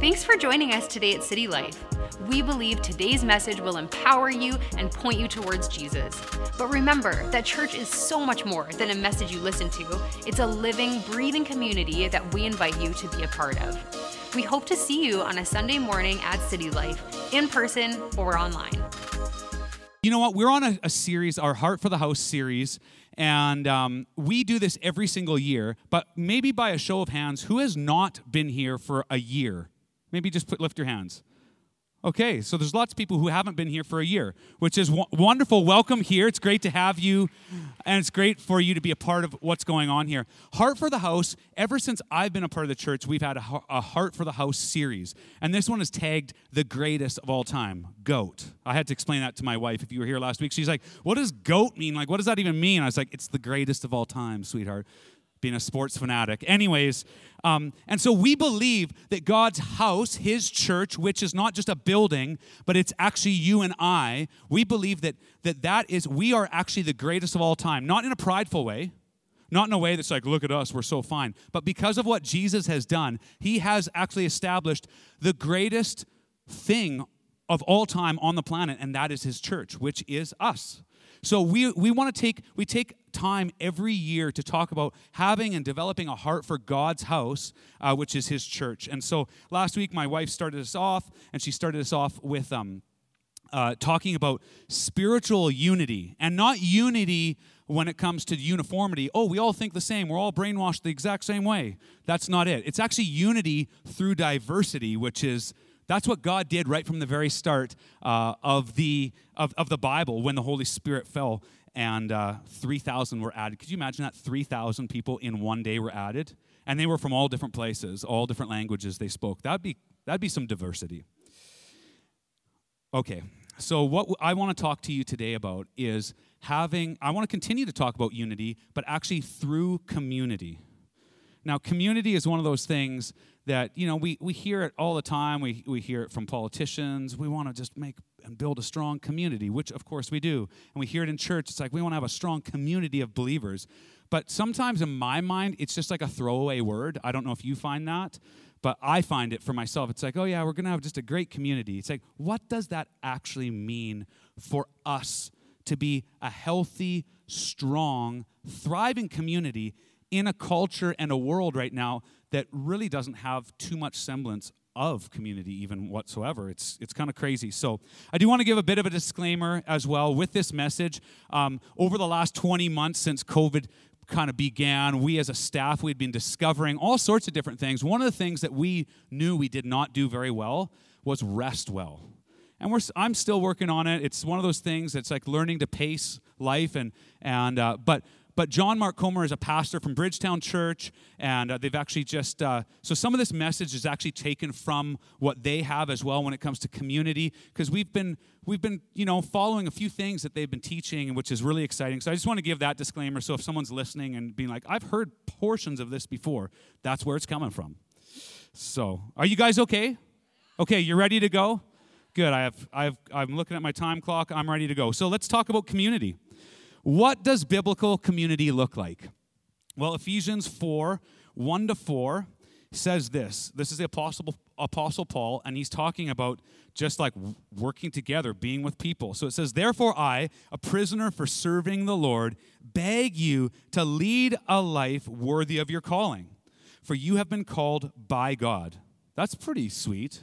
Thanks for joining us today at City Life. We believe today's message will empower you and point you towards Jesus. But remember that church is so much more than a message you listen to, it's a living, breathing community that we invite you to be a part of. We hope to see you on a Sunday morning at City Life, in person or online. You know what? We're on a, a series, our Heart for the House series, and um, we do this every single year. But maybe by a show of hands, who has not been here for a year? Maybe just put, lift your hands. Okay, so there's lots of people who haven't been here for a year, which is w- wonderful. Welcome here. It's great to have you, and it's great for you to be a part of what's going on here. Heart for the House, ever since I've been a part of the church, we've had a, a Heart for the House series. And this one is tagged the greatest of all time GOAT. I had to explain that to my wife if you were here last week. She's like, What does GOAT mean? Like, what does that even mean? I was like, It's the greatest of all time, sweetheart being a sports fanatic. Anyways, um, and so we believe that God's house, His church, which is not just a building, but it's actually you and I. We believe that that that is we are actually the greatest of all time, not in a prideful way. Not in a way that's like, look at us, we're so fine. But because of what Jesus has done, he has actually established the greatest thing of all time on the planet, and that is his church, which is us. So we, we want to take, we take time every year to talk about having and developing a heart for God's house, uh, which is his church. And so last week, my wife started us off, and she started us off with um, uh, talking about spiritual unity, and not unity when it comes to uniformity. Oh, we all think the same. We're all brainwashed the exact same way. That's not it. It's actually unity through diversity, which is that's what God did right from the very start uh, of, the, of, of the Bible when the Holy Spirit fell and uh, 3,000 were added. Could you imagine that? 3,000 people in one day were added? And they were from all different places, all different languages they spoke. That'd be, that'd be some diversity. Okay, so what I want to talk to you today about is having, I want to continue to talk about unity, but actually through community. Now, community is one of those things that, you know, we, we hear it all the time. We, we hear it from politicians. We want to just make and build a strong community, which of course we do. And we hear it in church. It's like we want to have a strong community of believers. But sometimes in my mind, it's just like a throwaway word. I don't know if you find that, but I find it for myself. It's like, oh, yeah, we're going to have just a great community. It's like, what does that actually mean for us to be a healthy, strong, thriving community in a culture and a world right now that really doesn't have too much semblance of community even whatsoever. It's it's kind of crazy. So i do want to give a bit of a disclaimer as well. With this message um, over the last 20 months since covid kind of began we as a staff we'd been discovering all sorts of different things. One of the things that we knew we did not do very well was rest well. And we're, i'm still working on it. It's one of those things that's like learning to pace life and and uh, but but John Mark Comer is a pastor from Bridgetown Church, and uh, they've actually just, uh, so some of this message is actually taken from what they have as well when it comes to community, because we've been, we've been, you know, following a few things that they've been teaching, which is really exciting. So I just want to give that disclaimer. So if someone's listening and being like, I've heard portions of this before, that's where it's coming from. So are you guys okay? Okay, you ready to go? Good. I have, I have, I'm looking at my time clock. I'm ready to go. So let's talk about community. What does biblical community look like? Well, Ephesians 4 1 to 4 says this. This is the Apostle, Apostle Paul, and he's talking about just like working together, being with people. So it says, Therefore, I, a prisoner for serving the Lord, beg you to lead a life worthy of your calling, for you have been called by God. That's pretty sweet.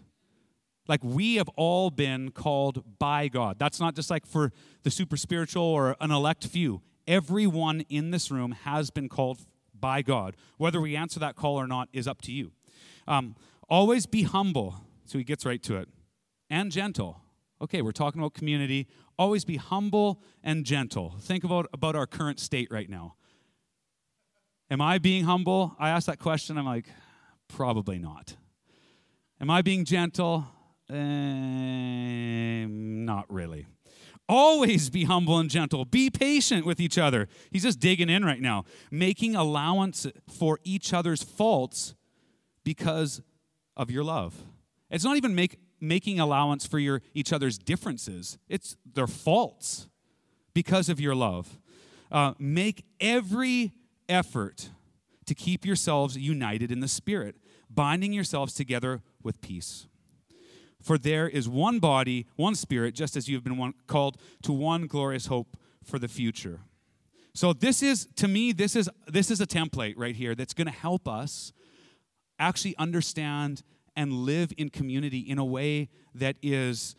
Like we have all been called by God. That's not just like for the super spiritual or an elect few. Everyone in this room has been called by God. Whether we answer that call or not is up to you. Um, always be humble. So he gets right to it. And gentle. Okay, we're talking about community. Always be humble and gentle. Think about, about our current state right now. Am I being humble? I ask that question. I'm like, probably not. Am I being gentle? Um, not really. Always be humble and gentle. Be patient with each other. He's just digging in right now. Making allowance for each other's faults because of your love. It's not even make, making allowance for your each other's differences. It's their faults because of your love. Uh, make every effort to keep yourselves united in the Spirit, binding yourselves together with peace. For there is one body, one spirit, just as you have been one, called to one glorious hope for the future. So this is to me this is this is a template right here that's going to help us actually understand and live in community in a way that is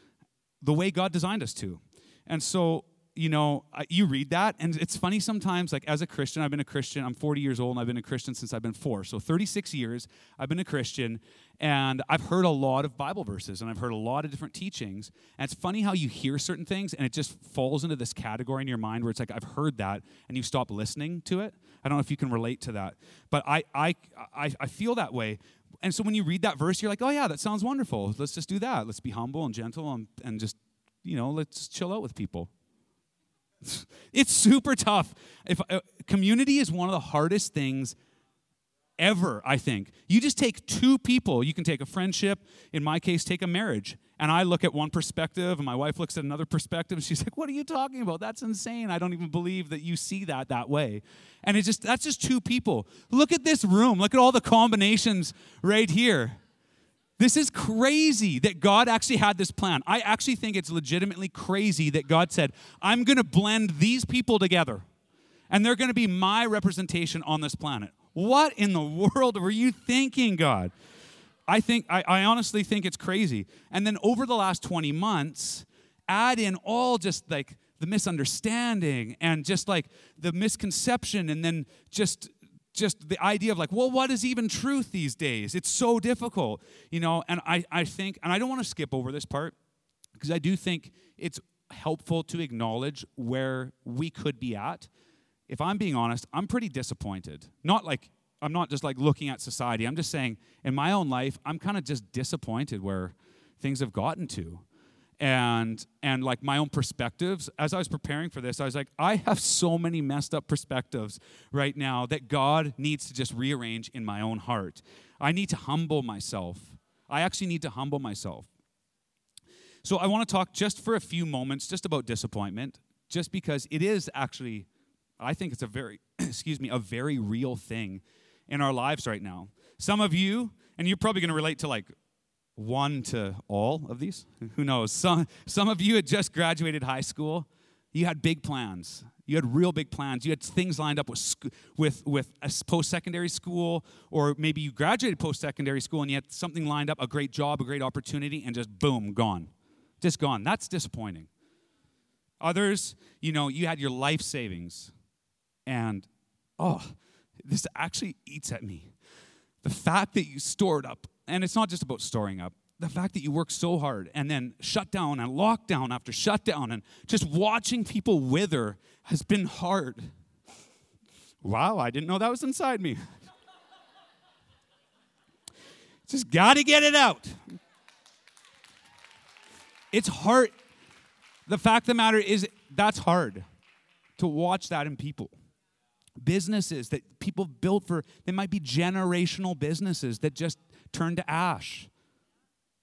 the way God designed us to. And so you know, you read that, and it's funny sometimes, like as a Christian, I've been a Christian, I'm 40 years old, and I've been a Christian since I've been four. So 36 years, I've been a Christian, and I've heard a lot of Bible verses, and I've heard a lot of different teachings. And it's funny how you hear certain things, and it just falls into this category in your mind where it's like, I've heard that, and you stop listening to it. I don't know if you can relate to that, but I, I, I, I feel that way. And so when you read that verse, you're like, oh, yeah, that sounds wonderful. Let's just do that. Let's be humble and gentle and, and just, you know, let's chill out with people. It's super tough. If uh, community is one of the hardest things ever, I think. You just take two people. You can take a friendship, in my case, take a marriage. And I look at one perspective, and my wife looks at another perspective, and she's like, What are you talking about? That's insane. I don't even believe that you see that that way. And it's just, that's just two people. Look at this room. Look at all the combinations right here. This is crazy that God actually had this plan. I actually think it's legitimately crazy that God said, I'm going to blend these people together, and they're going to be my representation on this planet. What in the world were you thinking, God? I think, I, I honestly think it's crazy. And then over the last 20 months, add in all just like the misunderstanding and just like the misconception and then just just the idea of like, well, what is even truth these days? It's so difficult, you know. And I, I think, and I don't want to skip over this part because I do think it's helpful to acknowledge where we could be at. If I'm being honest, I'm pretty disappointed. Not like I'm not just like looking at society. I'm just saying in my own life, I'm kind of just disappointed where things have gotten to and and like my own perspectives. As i was preparing for this i was like i have so many messed up perspectives right now that god needs to just rearrange in my own heart. I need to humble myself. I actually need to humble myself. So i want to talk just for a few moments just about disappointment just because it is actually i think it's a very excuse me a very real thing in our lives right now. Some of you and you're probably going to relate to like one to all of these. Who knows? Some, some of you had just graduated high school. You had big plans. You had real big plans. You had things lined up with, with, with a post secondary school, or maybe you graduated post secondary school and you had something lined up a great job, a great opportunity, and just boom, gone. Just gone. That's disappointing. Others, you know, you had your life savings, and oh, this actually eats at me. The fact that you stored up and it's not just about storing up. The fact that you work so hard and then shut down and lockdown after shutdown and just watching people wither has been hard. Wow, I didn't know that was inside me. just got to get it out. It's hard. The fact of the matter is, that's hard to watch that in people. Businesses that people built for, they might be generational businesses that just turned to ash.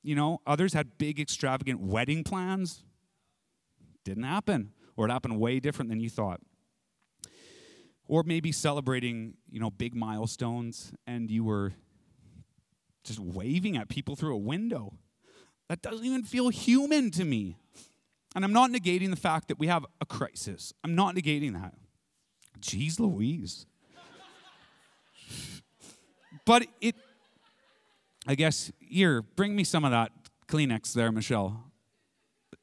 You know, others had big, extravagant wedding plans. Didn't happen, or it happened way different than you thought. Or maybe celebrating, you know, big milestones and you were just waving at people through a window. That doesn't even feel human to me. And I'm not negating the fact that we have a crisis. I'm not negating that. Jeez Louise. but it I guess, here, bring me some of that Kleenex there, Michelle.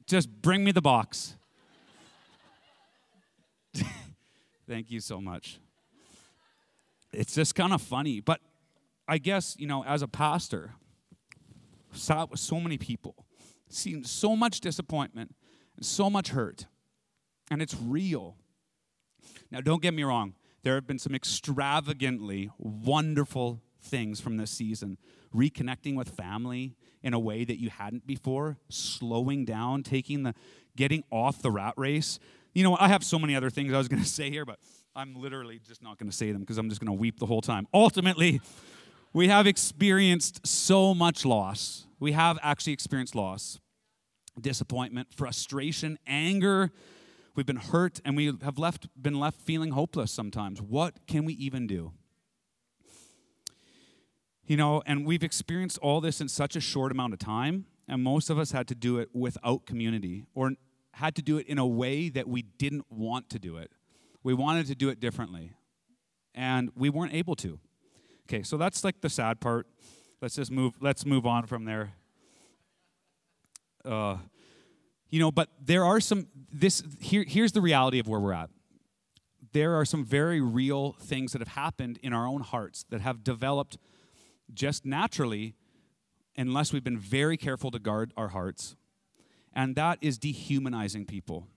Just bring me the box. Thank you so much. It's just kind of funny, but I guess, you know, as a pastor, sat with so many people, seen so much disappointment and so much hurt, and it's real. Now, don't get me wrong, there have been some extravagantly wonderful things from this season reconnecting with family in a way that you hadn't before, slowing down, taking the getting off the rat race. You know, I have so many other things I was going to say here, but I'm literally just not going to say them because I'm just going to weep the whole time. Ultimately, we have experienced so much loss. We have actually experienced loss, disappointment, frustration, anger. We've been hurt and we have left been left feeling hopeless sometimes. What can we even do? You know, and we've experienced all this in such a short amount of time, and most of us had to do it without community or had to do it in a way that we didn't want to do it. We wanted to do it differently, and we weren't able to. Okay, so that's like the sad part. Let's just move. Let's move on from there. Uh, you know, but there are some. This here. Here's the reality of where we're at. There are some very real things that have happened in our own hearts that have developed just naturally, unless we've been very careful to guard our hearts. And that is dehumanizing people.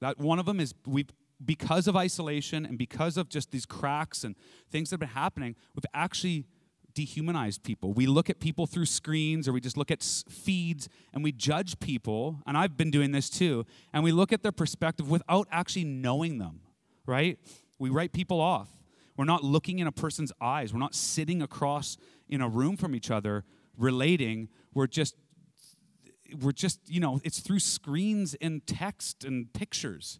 That one of them is we because of isolation and because of just these cracks and things that have been happening, we've actually dehumanized people. We look at people through screens or we just look at feeds and we judge people, and I've been doing this too, and we look at their perspective without actually knowing them, right? We write people off. We're not looking in a person's eyes. We're not sitting across in a room from each other relating. We're just we're just, you know, it's through screens and text and pictures.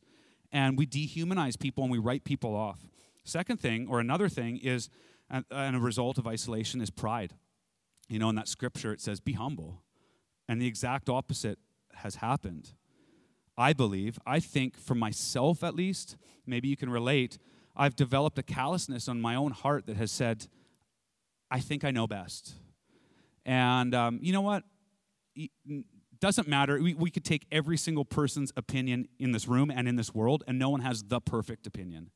And we dehumanize people and we write people off. Second thing, or another thing, is, and a result of isolation is pride. You know, in that scripture, it says, be humble. And the exact opposite has happened. I believe, I think for myself at least, maybe you can relate, I've developed a callousness on my own heart that has said, I think I know best. And um, you know what? Doesn't matter. We, we could take every single person's opinion in this room and in this world, and no one has the perfect opinion.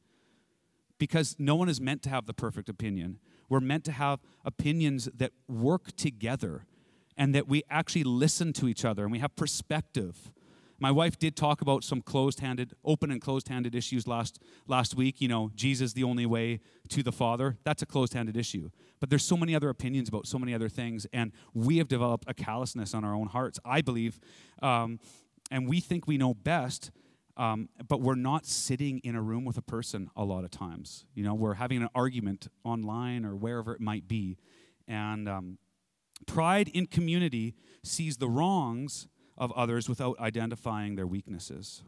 Because no one is meant to have the perfect opinion. We're meant to have opinions that work together and that we actually listen to each other and we have perspective my wife did talk about some closed-handed, open and closed-handed issues last last week. You know, Jesus the only way to the Father. That's a closed-handed issue. But there's so many other opinions about so many other things, and we have developed a callousness on our own hearts. I believe, um, and we think we know best. Um, but we're not sitting in a room with a person a lot of times. You know, we're having an argument online or wherever it might be. And um, pride in community sees the wrongs of others without identifying their weaknesses.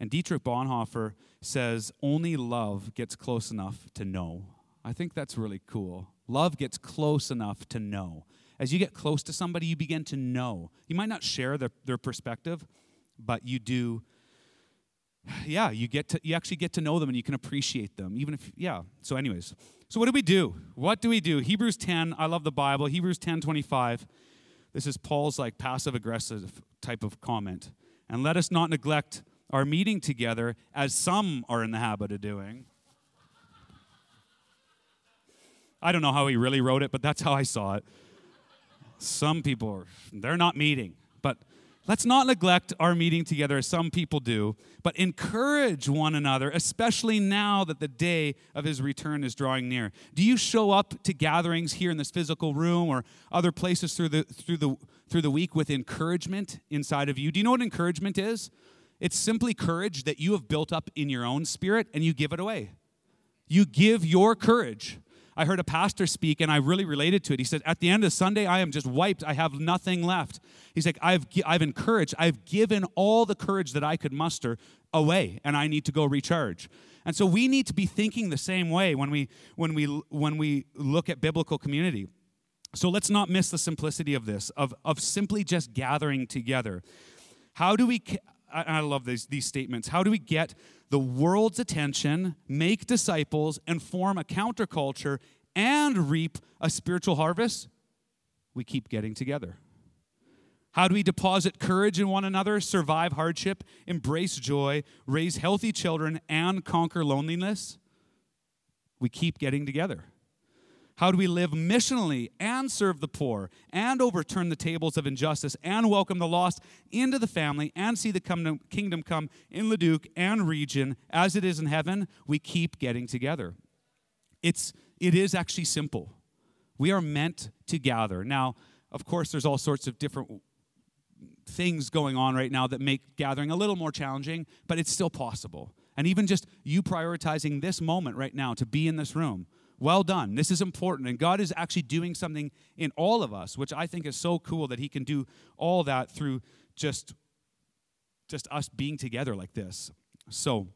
And Dietrich Bonhoeffer says, only love gets close enough to know. I think that's really cool. Love gets close enough to know. As you get close to somebody, you begin to know. You might not share their, their perspective, but you do yeah you get to you actually get to know them and you can appreciate them even if yeah so anyways so what do we do what do we do hebrews 10 i love the bible hebrews 10 25 this is Paul's like passive aggressive type of comment. And let us not neglect our meeting together as some are in the habit of doing. I don't know how he really wrote it, but that's how I saw it. Some people are, they're not meeting. Let's not neglect our meeting together as some people do, but encourage one another, especially now that the day of his return is drawing near. Do you show up to gatherings here in this physical room or other places through the through the through the week with encouragement inside of you? Do you know what encouragement is? It's simply courage that you have built up in your own spirit and you give it away. You give your courage. I heard a pastor speak and I really related to it. He said, At the end of Sunday, I am just wiped. I have nothing left. He's like, I've, I've encouraged, I've given all the courage that I could muster away, and I need to go recharge. And so we need to be thinking the same way when we, when we, when we look at biblical community. So let's not miss the simplicity of this, of, of simply just gathering together. How do we, I love these, these statements, how do we get the world's attention, make disciples, and form a counterculture and reap a spiritual harvest, we keep getting together. How do we deposit courage in one another, survive hardship, embrace joy, raise healthy children, and conquer loneliness? We keep getting together. How do we live missionally and serve the poor and overturn the tables of injustice and welcome the lost into the family and see the kingdom come in Leduc and region as it is in heaven? We keep getting together. It's, it is actually simple. We are meant to gather. Now, of course, there's all sorts of different things going on right now that make gathering a little more challenging, but it's still possible. And even just you prioritizing this moment right now to be in this room well done. This is important. And God is actually doing something in all of us, which I think is so cool that He can do all that through just, just us being together like this. So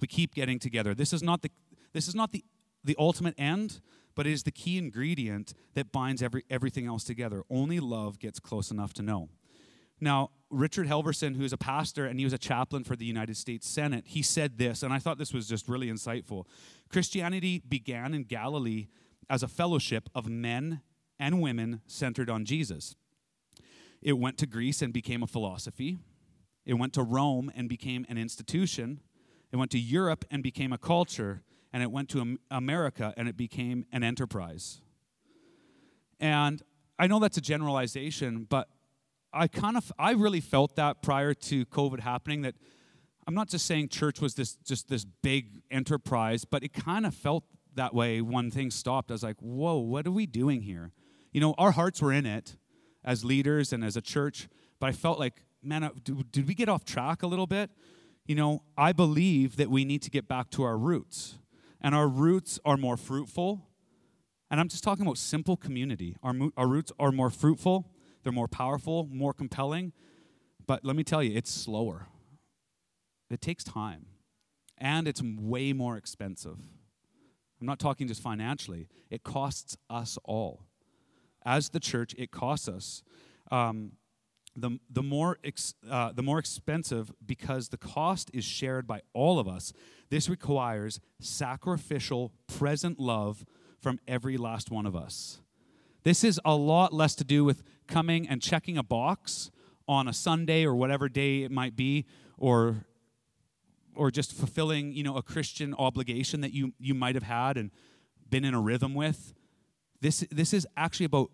we keep getting together. This is not the, this is not the, the ultimate end, but it is the key ingredient that binds every, everything else together. Only love gets close enough to know. Now, Richard Halverson, who's a pastor and he was a chaplain for the United States Senate, he said this, and I thought this was just really insightful. Christianity began in Galilee as a fellowship of men and women centered on Jesus. It went to Greece and became a philosophy. It went to Rome and became an institution. It went to Europe and became a culture. And it went to America and it became an enterprise. And I know that's a generalization, but I kind of I really felt that prior to COVID happening that I'm not just saying church was this just this big enterprise, but it kind of felt that way when things stopped. I was like, whoa, what are we doing here? You know, our hearts were in it as leaders and as a church, but I felt like, man, uh, did we get off track a little bit? You know, I believe that we need to get back to our roots, and our roots are more fruitful. And I'm just talking about simple community. Our, our roots are more fruitful, they're more powerful, more compelling. But let me tell you, it's slower. It takes time, and it's way more expensive. I'm not talking just financially, it costs us all. As the church, it costs us. Um, the, the, more ex, uh, the more expensive because the cost is shared by all of us. This requires sacrificial, present love from every last one of us. This is a lot less to do with coming and checking a box on a Sunday or whatever day it might be, or or just fulfilling, you know, a Christian obligation that you, you might have had and been in a rhythm with. This, this is actually about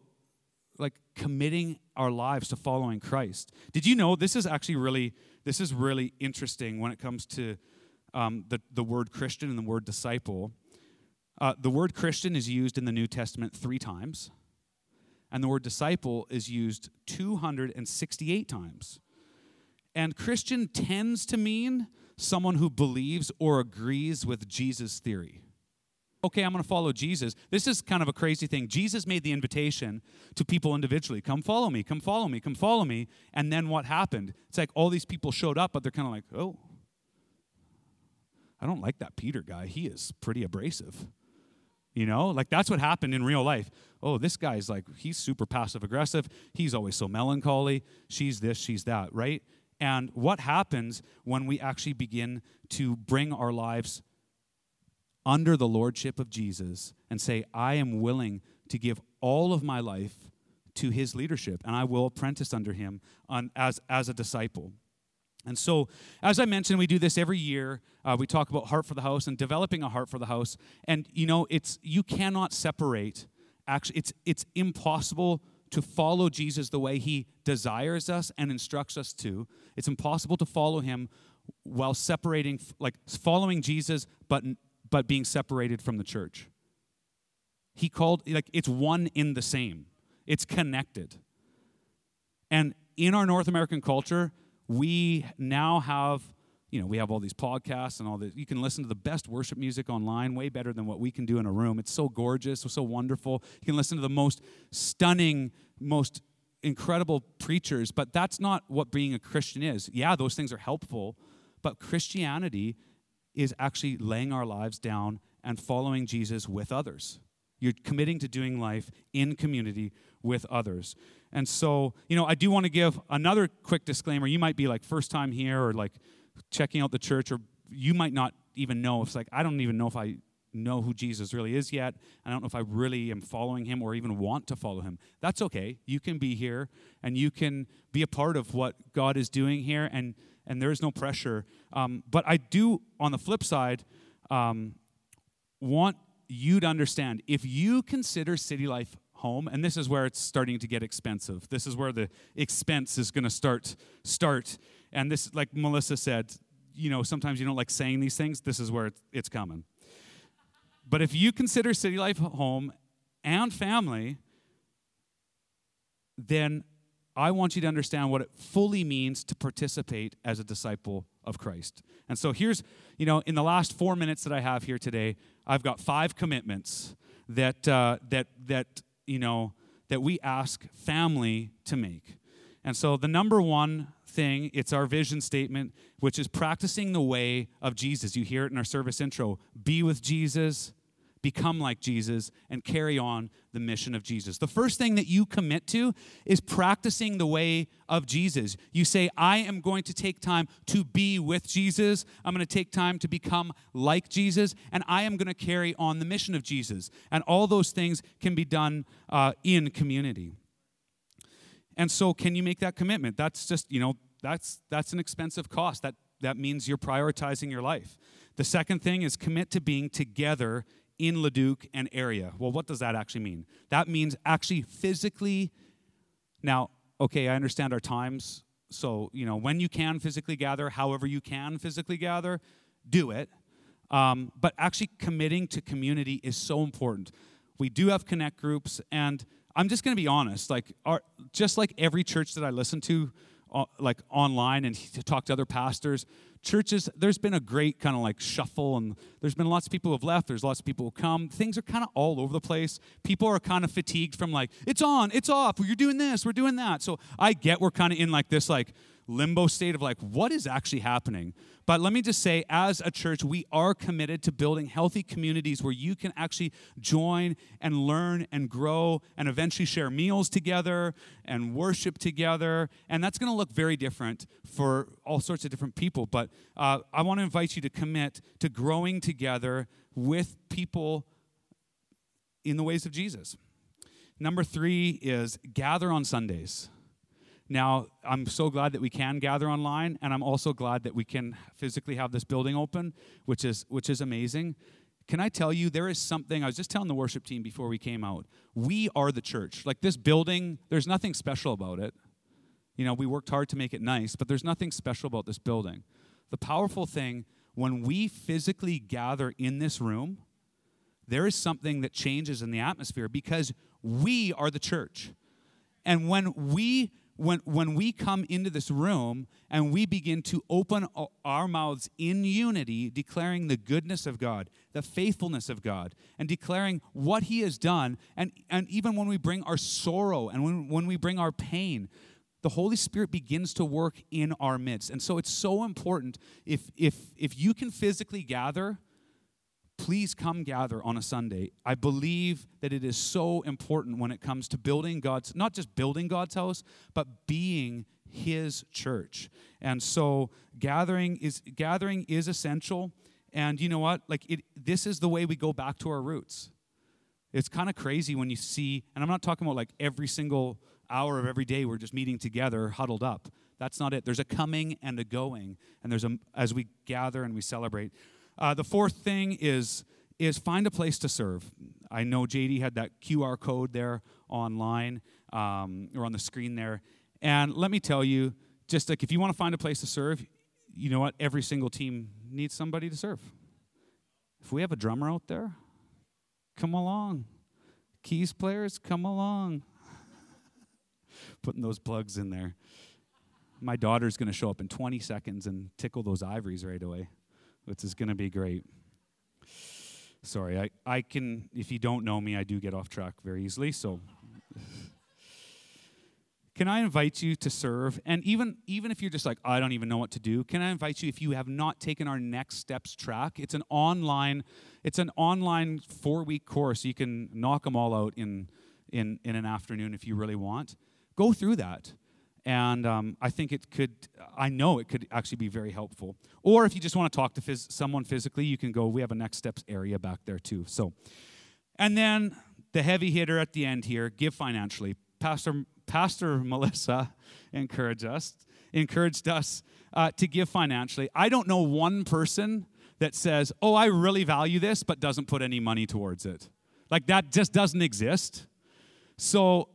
like committing our lives to following Christ. Did you know this is actually really this is really interesting when it comes to um, the, the word Christian and the word disciple. Uh, the word Christian is used in the New Testament three times, and the word disciple is used 268 times. And Christian tends to mean someone who believes or agrees with Jesus' theory. Okay, I'm going to follow Jesus. This is kind of a crazy thing. Jesus made the invitation to people individually come follow me, come follow me, come follow me. And then what happened? It's like all these people showed up, but they're kind of like, oh, I don't like that Peter guy. He is pretty abrasive. You know, like that's what happened in real life. Oh, this guy's like, he's super passive aggressive. He's always so melancholy. She's this, she's that, right? And what happens when we actually begin to bring our lives under the lordship of Jesus and say, I am willing to give all of my life to his leadership and I will apprentice under him on, as, as a disciple. And so, as I mentioned, we do this every year. Uh, we talk about heart for the house and developing a heart for the house. And you know, it's you cannot separate. Actually, it's it's impossible to follow Jesus the way he desires us and instructs us to. It's impossible to follow him while separating, like following Jesus, but, but being separated from the church. He called, like, it's one in the same, it's connected. And in our North American culture, we now have you know, we have all these podcasts and all this. You can listen to the best worship music online, way better than what we can do in a room. It's so gorgeous, so wonderful. You can listen to the most stunning, most incredible preachers, but that's not what being a Christian is. Yeah, those things are helpful, but Christianity is actually laying our lives down and following Jesus with others. You're committing to doing life in community with others. And so, you know, I do want to give another quick disclaimer. You might be like first time here or like checking out the church, or you might not even know. It's like, I don't even know if I know who Jesus really is yet. I don't know if I really am following him or even want to follow him. That's okay. You can be here and you can be a part of what God is doing here, and, and there is no pressure. Um, but I do, on the flip side, um, want you to understand if you consider city life home and this is where it's starting to get expensive this is where the expense is going to start start and this, like Melissa said, you know, sometimes you don't like saying these things. This is where it's coming. But if you consider City Life home and family, then I want you to understand what it fully means to participate as a disciple of Christ. And so here's, you know, in the last four minutes that I have here today, I've got five commitments that uh, that that you know that we ask family to make. And so the number one thing, it's our vision statement, which is practicing the way of Jesus. You hear it in our service intro be with Jesus, become like Jesus, and carry on the mission of Jesus. The first thing that you commit to is practicing the way of Jesus. You say, I am going to take time to be with Jesus. I'm going to take time to become like Jesus, and I am going to carry on the mission of Jesus. And all those things can be done uh, in community. And so, can you make that commitment? That's just, you know, that's that's an expensive cost. That that means you're prioritizing your life. The second thing is commit to being together in Leduc and area. Well, what does that actually mean? That means actually physically. Now, okay, I understand our times. So, you know, when you can physically gather, however you can physically gather, do it. Um, but actually committing to community is so important. We do have connect groups, and I'm just going to be honest. Like, our, just like every church that I listen to, like online, and to talk to other pastors, churches, there's been a great kind of like shuffle, and there's been lots of people who have left, there's lots of people who come. Things are kind of all over the place. People are kind of fatigued from like, it's on, it's off, you're doing this, we're doing that. So I get we're kind of in like this like limbo state of like, what is actually happening? But let me just say, as a church, we are committed to building healthy communities where you can actually join and learn and grow and eventually share meals together and worship together. And that's going to look very different for all sorts of different people. But uh, I want to invite you to commit to growing together with people in the ways of Jesus. Number three is gather on Sundays. Now, I'm so glad that we can gather online, and I'm also glad that we can physically have this building open, which is which is amazing. Can I tell you, there is something, I was just telling the worship team before we came out. We are the church. Like this building, there's nothing special about it. You know, we worked hard to make it nice, but there's nothing special about this building. The powerful thing, when we physically gather in this room, there is something that changes in the atmosphere because we are the church. And when we when, when we come into this room and we begin to open our mouths in unity, declaring the goodness of God, the faithfulness of God, and declaring what He has done, and, and even when we bring our sorrow and when, when we bring our pain, the Holy Spirit begins to work in our midst. And so it's so important if, if, if you can physically gather, please come gather on a Sunday. I believe that it is so important when it comes to building God's, not just building God's house, but being his church. And so gathering is gathering is essential. And you know what? Like it this is the way we go back to our roots. It's kind of crazy when you see, and I'm not talking about like every single hour of every day we're just meeting together, huddled up. That's not it. There's a coming and a going, and there's a as we gather and we celebrate. Uh, the fourth thing is is find a place to serve. I know JD had that QR code there online um, or on the screen there, and let me tell you, just like if you want to find a place to serve, you know what? Every single team needs somebody to serve. If we have a drummer out there, come along. Keys players, come along. Putting those plugs in there. My daughter's going to show up in 20 seconds and tickle those ivories right away which is going to be great. Sorry, I, I can, if you don't know me, I do get off track very easily. So, can I invite you to serve? And even, even if you're just like, I don't even know what to do, can I invite you if you have not taken our next steps track? It's an online, it's an online four week course. You can knock them all out in, in, in an afternoon if you really want. Go through that and um, I think it could, I know it could actually be very helpful. Or if you just want to talk to phys- someone physically, you can go, we have a next steps area back there too. So, and then the heavy hitter at the end here give financially. Pastor, Pastor Melissa encouraged us, encouraged us uh, to give financially. I don't know one person that says, oh, I really value this, but doesn't put any money towards it. Like that just doesn't exist. So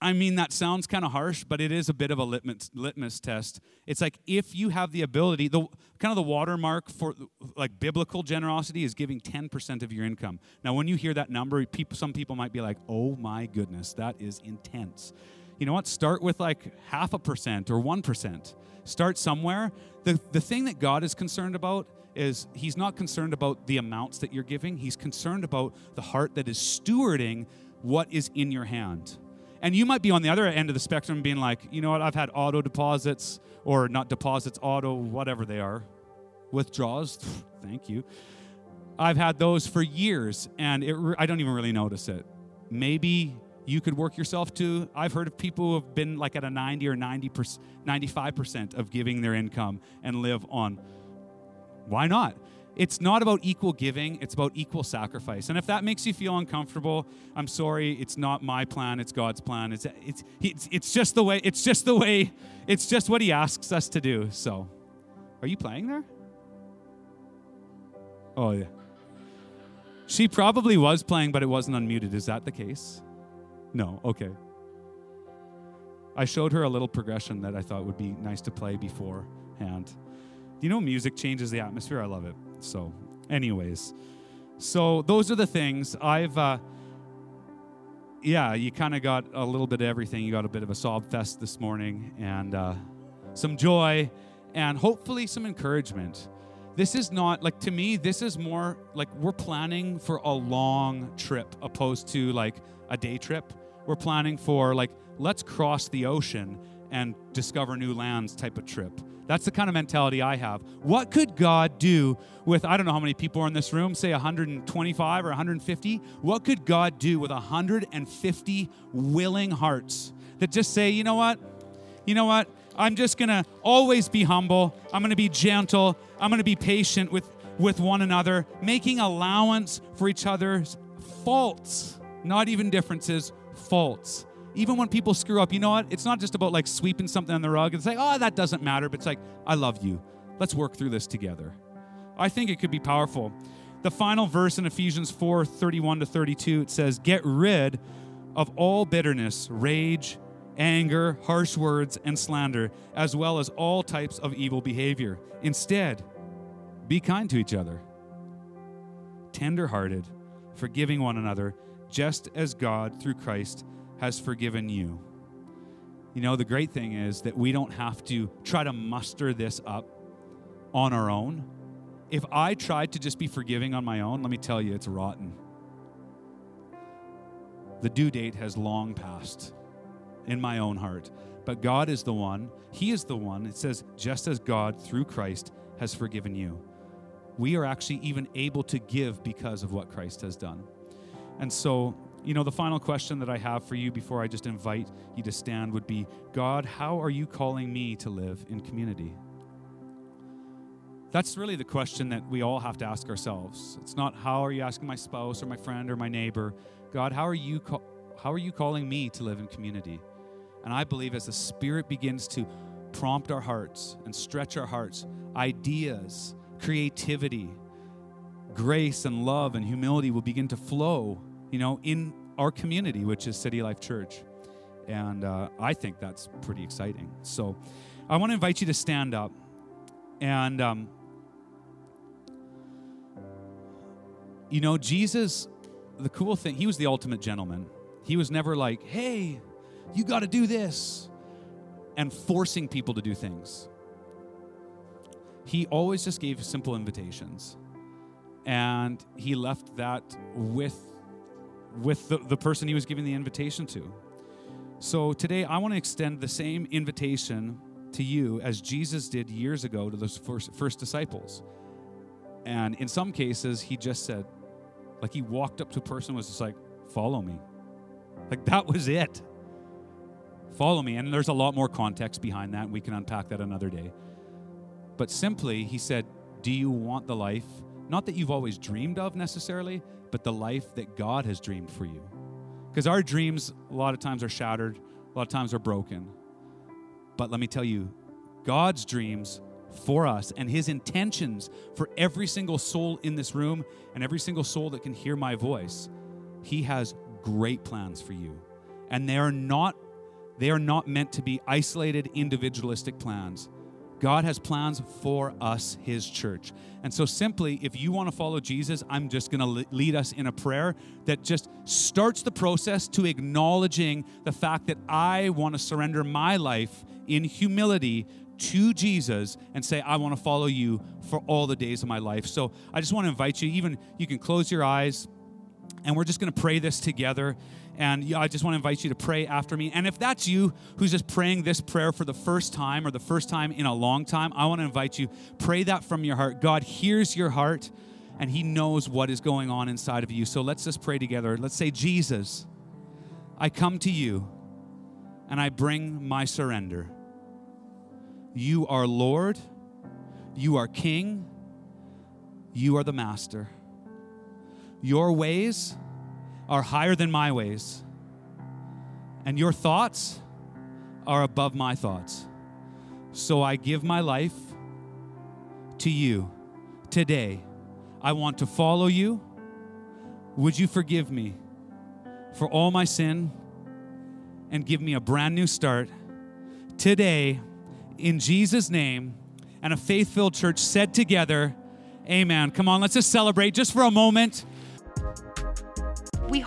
I mean, that sounds kind of harsh, but it is a bit of a litmus, litmus test. It's like if you have the ability, the kind of the watermark for like biblical generosity is giving 10% of your income. Now, when you hear that number, people, some people might be like, oh my goodness, that is intense. You know what? Start with like half a percent or 1%. Start somewhere. The, the thing that God is concerned about is He's not concerned about the amounts that you're giving, He's concerned about the heart that is stewarding what is in your hand. And you might be on the other end of the spectrum being like, you know what, I've had auto deposits, or not deposits, auto, whatever they are, withdraws. Thank you. I've had those for years, and it, I don't even really notice it. Maybe you could work yourself to. I've heard of people who have been like at a 90 or 90 95% of giving their income and live on. Why not? It's not about equal giving, it's about equal sacrifice. And if that makes you feel uncomfortable, I'm sorry, it's not my plan, it's God's plan. It's it's it's, it's just the way it's just the way it's just what he asks us to do. So, are you playing there? Oh yeah. She probably was playing, but it wasn't unmuted. Is that the case? No. Okay. I showed her a little progression that I thought would be nice to play beforehand. You know, music changes the atmosphere. I love it. So, anyways, so those are the things I've. Uh, yeah, you kind of got a little bit of everything. You got a bit of a sob fest this morning, and uh, some joy, and hopefully some encouragement this is not like to me this is more like we're planning for a long trip opposed to like a day trip we're planning for like let's cross the ocean and discover new lands type of trip that's the kind of mentality i have what could god do with i don't know how many people are in this room say 125 or 150 what could god do with 150 willing hearts that just say you know what you know what I'm just going to always be humble. I'm going to be gentle. I'm going to be patient with, with one another, making allowance for each other's faults, not even differences, faults. Even when people screw up, you know what? It's not just about like sweeping something on the rug and say, oh, that doesn't matter. But it's like, I love you. Let's work through this together. I think it could be powerful. The final verse in Ephesians 4 31 to 32, it says, Get rid of all bitterness, rage, anger, harsh words, and slander, as well as all types of evil behavior. Instead, be kind to each other, tender-hearted, forgiving one another, just as God, through Christ, has forgiven you. You know, the great thing is that we don't have to try to muster this up on our own. If I tried to just be forgiving on my own, let me tell you, it's rotten. The due date has long passed in my own heart. But God is the one, He is the one. It says, just as God through Christ has forgiven you. We are actually even able to give because of what Christ has done. And so, you know, the final question that I have for you before I just invite you to stand would be God, how are you calling me to live in community? That's really the question that we all have to ask ourselves. It's not how are you asking my spouse or my friend or my neighbor. God, how are you how are you calling me to live in community? And I believe as the Spirit begins to prompt our hearts and stretch our hearts, ideas, creativity, grace and love and humility will begin to flow, you know, in our community, which is City Life Church. And uh, I think that's pretty exciting. So I want to invite you to stand up. And, um, you know, Jesus, the cool thing, he was the ultimate gentleman. He was never like, hey, you got to do this, and forcing people to do things. He always just gave simple invitations. And he left that with, with the, the person he was giving the invitation to. So today, I want to extend the same invitation to you as Jesus did years ago to those first, first disciples. And in some cases, he just said, like he walked up to a person was just like, follow me. Like that was it. Follow me. And there's a lot more context behind that. And we can unpack that another day. But simply, he said, Do you want the life, not that you've always dreamed of necessarily, but the life that God has dreamed for you? Because our dreams, a lot of times, are shattered, a lot of times, are broken. But let me tell you, God's dreams for us and his intentions for every single soul in this room and every single soul that can hear my voice, he has great plans for you. And they are not they are not meant to be isolated, individualistic plans. God has plans for us, His church. And so, simply, if you want to follow Jesus, I'm just going to lead us in a prayer that just starts the process to acknowledging the fact that I want to surrender my life in humility to Jesus and say, I want to follow you for all the days of my life. So, I just want to invite you, even you can close your eyes, and we're just going to pray this together. And I just want to invite you to pray after me. And if that's you who's just praying this prayer for the first time or the first time in a long time, I want to invite you, pray that from your heart. God hears your heart and He knows what is going on inside of you. So let's just pray together. Let's say, Jesus, I come to you and I bring my surrender. You are Lord, you are King, you are the Master. Your ways are higher than my ways, and your thoughts are above my thoughts. So I give my life to you today. I want to follow you. Would you forgive me for all my sin and give me a brand new start today in Jesus' name? And a faith filled church said together, Amen. Come on, let's just celebrate just for a moment.